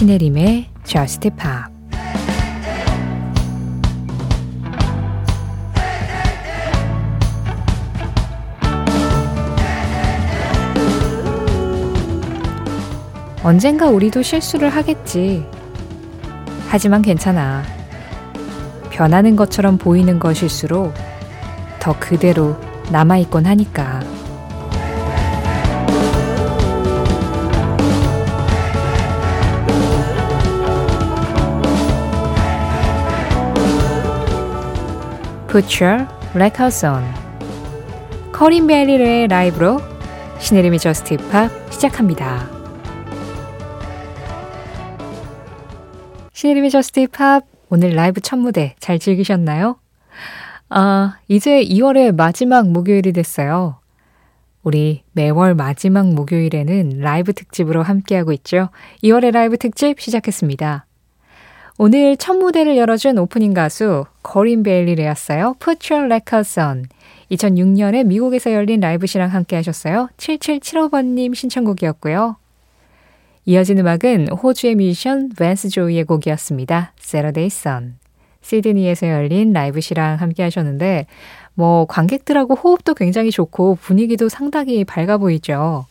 신혜림의 Just Pop 언젠가 우리도 실수를 하겠지. 하지만 괜찮아. 변하는 것처럼 보이는 것일수록 더 그대로 남아있곤 하니까. Your records on. 코린 베일리 래의 라이브로 신혜림의 Just Pop 시작합니다. 신혜림의 Just Pop 오늘 라이브 첫 무대 잘 즐기셨나요? 아, 이제 2월의 마지막 목요일이 됐어요. 우리 매월 마지막 목요일에는 라이브 특집으로 함께하고 있죠. 2월의 라이브 특집 시작했습니다. 오늘 첫 무대를 열어준 오프닝 가수 코린 베일리 래였어요. Put Your Records On. 2006년에 미국에서 열린 라이브 실황 함께 하셨어요. 7775번님 신청곡이었고요. 이어진 음악은 호주의 뮤지션 밴스 조이의 곡이었습니다. Saturday Sun. 시드니에서 열린 라이브 실황 함께 하셨는데 뭐 관객들하고 호흡도 굉장히 좋고 분위기도 상당히 밝아 보이죠.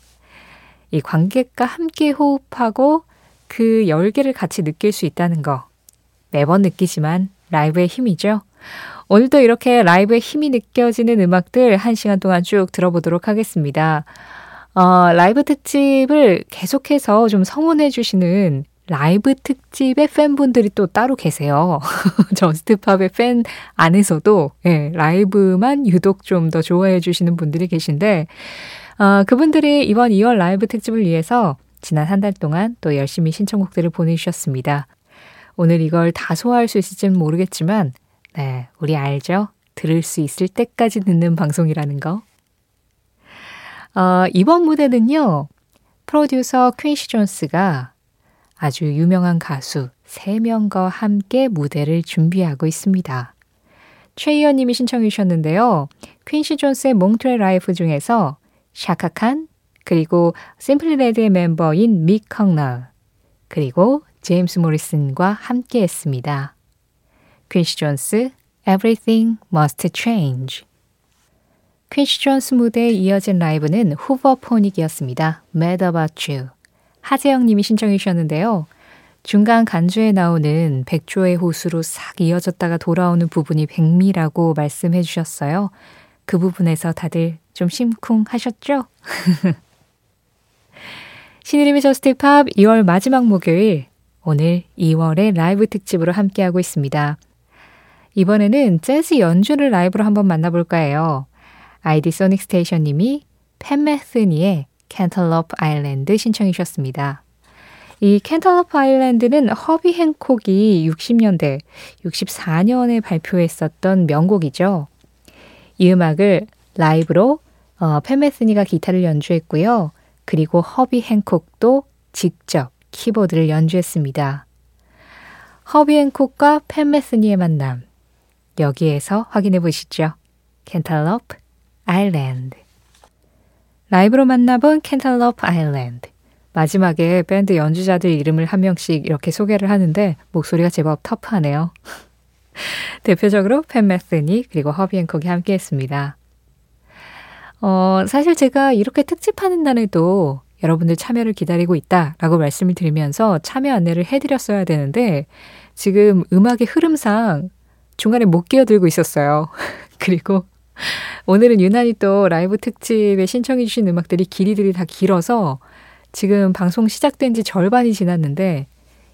이 관객과 함께 호흡하고 그 열기를 같이 느낄 수 있다는 거 매번 느끼지만 라이브의 힘이죠. 오늘도 이렇게 라이브의 힘이 느껴지는 음악들 한 시간 동안 쭉 들어보도록 하겠습니다. 어, 라이브 특집을 계속해서 좀 성원해 주시는 라이브 특집의 팬분들이 또 따로 계세요. Just Pop의 팬 안에서도 예, 라이브만 유독 좀 더 좋아해 주시는 분들이 계신데 어, 그분들이 이번 2월 라이브 특집을 위해서 지난 한 달 동안 또 열심히 신청곡들을 보내주셨습니다. 오늘 이걸 다 소화할 수 있을지는 모르겠지만, 네, 우리 알죠? 들을 수 있을 때까지 듣는 방송이라는 거. 어, 이번 무대는요, 프로듀서 퀸시 존스가 아주 유명한 가수 3명과 함께 무대를 준비하고 있습니다. 최희연 님이 신청해 주셨는데요. 퀸시 존스의 몽트뢰 라이브 중에서 샤카 칸, 그리고 심플리 레드의 멤버인 믹 허크널, 그리고 제임스 모리슨과 함께 했습니다. 퀸시 존스 Everything Must Change 퀸시 존스 무대에 이어진 라이브는 후버포닉이었습니다. Mad About You 하재영 님이 신청해 주셨는데요. 중간 간주에 나오는 백조의 호수로 싹 이어졌다가 돌아오는 부분이 백미라고 말씀해 주셨어요. 그 부분에서 다들 좀 심쿵 하셨죠? 신혜림의 Just Pop 2월 마지막 목요일 오늘 2월의 라이브 특집으로 함께하고 있습니다. 이번에는 재즈 연주를 라이브로 한번 만나볼까 해요. 아이디 소닉 스테이션 님이 팻 메스니의 Cantaloupe Island 신청해 주셨습니다. 이 캔털럽 아일랜드는 허비 행콕이 60년대, 64년에 발표했었던 명곡이죠. 이 음악을 라이브로 어, 팬메스니가 기타를 연주했고요. 그리고 허비 행콕도 직접 키보드를 연주했습니다. 허비 앤콕과 팬 메스니의 만남. 여기에서 확인해 보시죠. 캔탈럽 아일랜드. 라이브로 만나본 캔탈럽 아일랜드. 마지막에 밴드 연주자들 이름을 한 명씩 이렇게 소개를 하는데 목소리가 제법 터프하네요. 대표적으로 팬 메스니 그리고 허비 앤콕이 함께 했습니다. 어, 사실 제가 이렇게 특집하는 날에도 여러분들 참여를 기다리고 있다라고 말씀을 드리면서 참여 안내를 해드렸어야 되는데 지금 음악의 흐름상 중간에 못 끼어들고 있었어요. 그리고 오늘은 유난히 또 라이브 특집에 신청해 주신 음악들이 길이들이 다 길어서 지금 방송 시작된 지 절반이 지났는데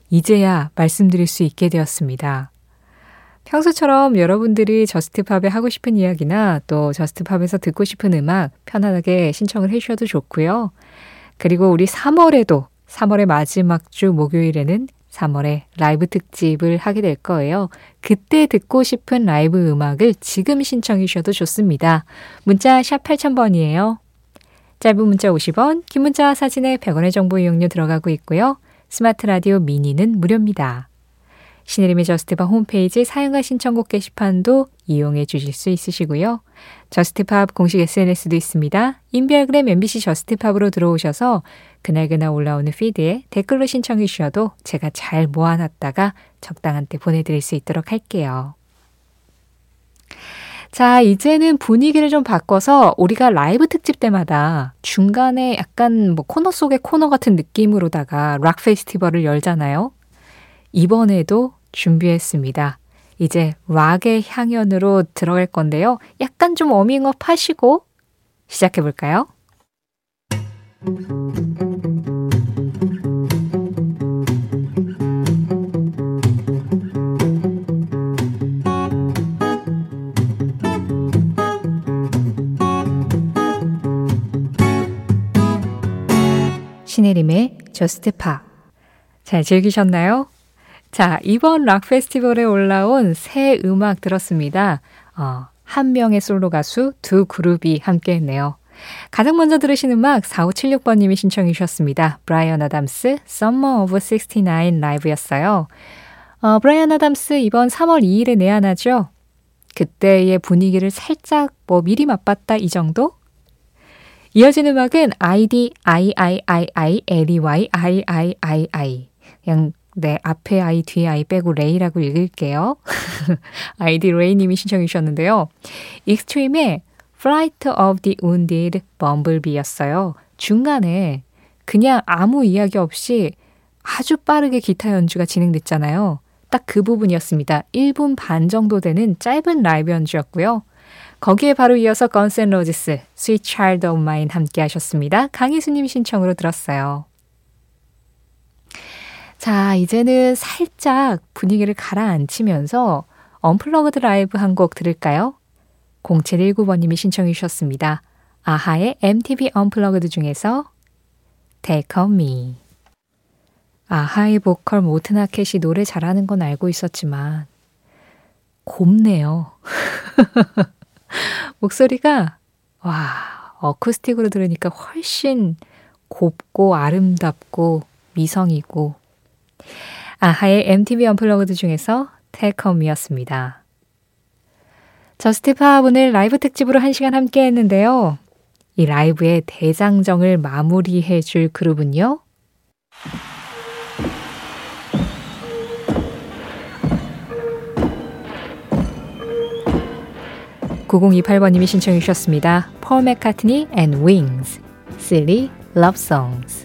이제야 말씀드릴 수 있게 되었습니다. 평소처럼 여러분들이 Just Pop에 하고 싶은 이야기나 또 Just Pop에서 듣고 싶은 음악 편안하게 신청을 해주셔도 좋고요. 그리고 우리 3월에도 3월의 마지막 주 목요일에는 3월에 라이브 특집을 하게 될 거예요. 그때 듣고 싶은 라이브 음악을 지금 신청해 주셔도 좋습니다. 문자 샵 8000번이에요. 짧은 문자 50원, 긴 문자 사진에 100원의 정보 이용료 들어가고 있고요. 스마트 라디오 미니는 무료입니다. 신혜림의 Just Pop 홈페이지 사연과 신청곡 게시판도 이용해 주실 수 있으시고요. Just Pop 공식 SNS도 있습니다. 인별그램 MBC Just Pop으로 들어오셔서 그날그날 올라오는 feed에 댓글로 신청해 주셔도 제가 잘 모아놨다가 적당한 때 보내드릴 수 있도록 할게요. 자, 이제는 분위기를 좀 바꿔서 우리가 라이브 특집 때마다 중간에 약간 뭐 코너 속의 코너 같은 느낌으로다가 락 페스티벌을 열잖아요. 이번에도 준비했습니다. 이제 락의 향연으로 들어갈 건데요. 약간 좀 워밍업 하시고 시작해 볼까요? 신혜림의 Just Pop. 잘 즐기셨나요? 자, 이번 락 페스티벌에 올라온 새 음악 들었습니다. 어, 한 명의 솔로 가수, 두 그룹이 함께 했네요. 가장 먼저 들으신 음악 4576번님이 신청해 주셨습니다. 브라이언 아담스 Summer of 69 라이브였어요. 어, 브라이언 아담스 이번 3월 2일에 내한하죠. 그때의 분위기를 살짝 뭐 미리 맛봤다 이 정도? 이어진 음악은 ID I I I I L E Y I I I I 그냥 네, 앞에 I, 뒤에 I 빼고 레이라고 읽을게요. 아이디 레이님이 신청해 주셨는데요. 익스트림의 Flight of the Wounded Bumblebee였어요. 중간에 그냥 아무 이야기 없이 아주 빠르게 기타 연주가 진행됐잖아요. 딱 그 부분이었습니다. 1분 반 정도 되는 짧은 라이브 연주였고요. 거기에 바로 이어서 Guns N' Roses, Sweet Child of Mine 함께 하셨습니다. 강희수님 신청으로 들었어요. 자, 이제는 살짝 분위기를 가라앉히면서 unplugged 라이브 한 곡 들을까요? 0719번님이 신청해 주셨습니다. 아하의 MTV Unplugged 중에서 Take On Me. 아하의 보컬 모튼 하켓이 노래 잘하는 건 알고 있었지만 곱네요. 목소리가 와 어쿠스틱으로 들으니까 훨씬 곱고 아름답고 미성이고 아하의 MTV 언플러그드 중에서 테컴이었습니다. 저스티팝 오늘 라이브 특집으로 한 시간 함께 했는데요. 이 라이브의 대장정을 마무리해 줄 그룹은요. 9028번님이 신청해 주셨습니다. 폴 맥카트니 and Wings, Silly Love Songs.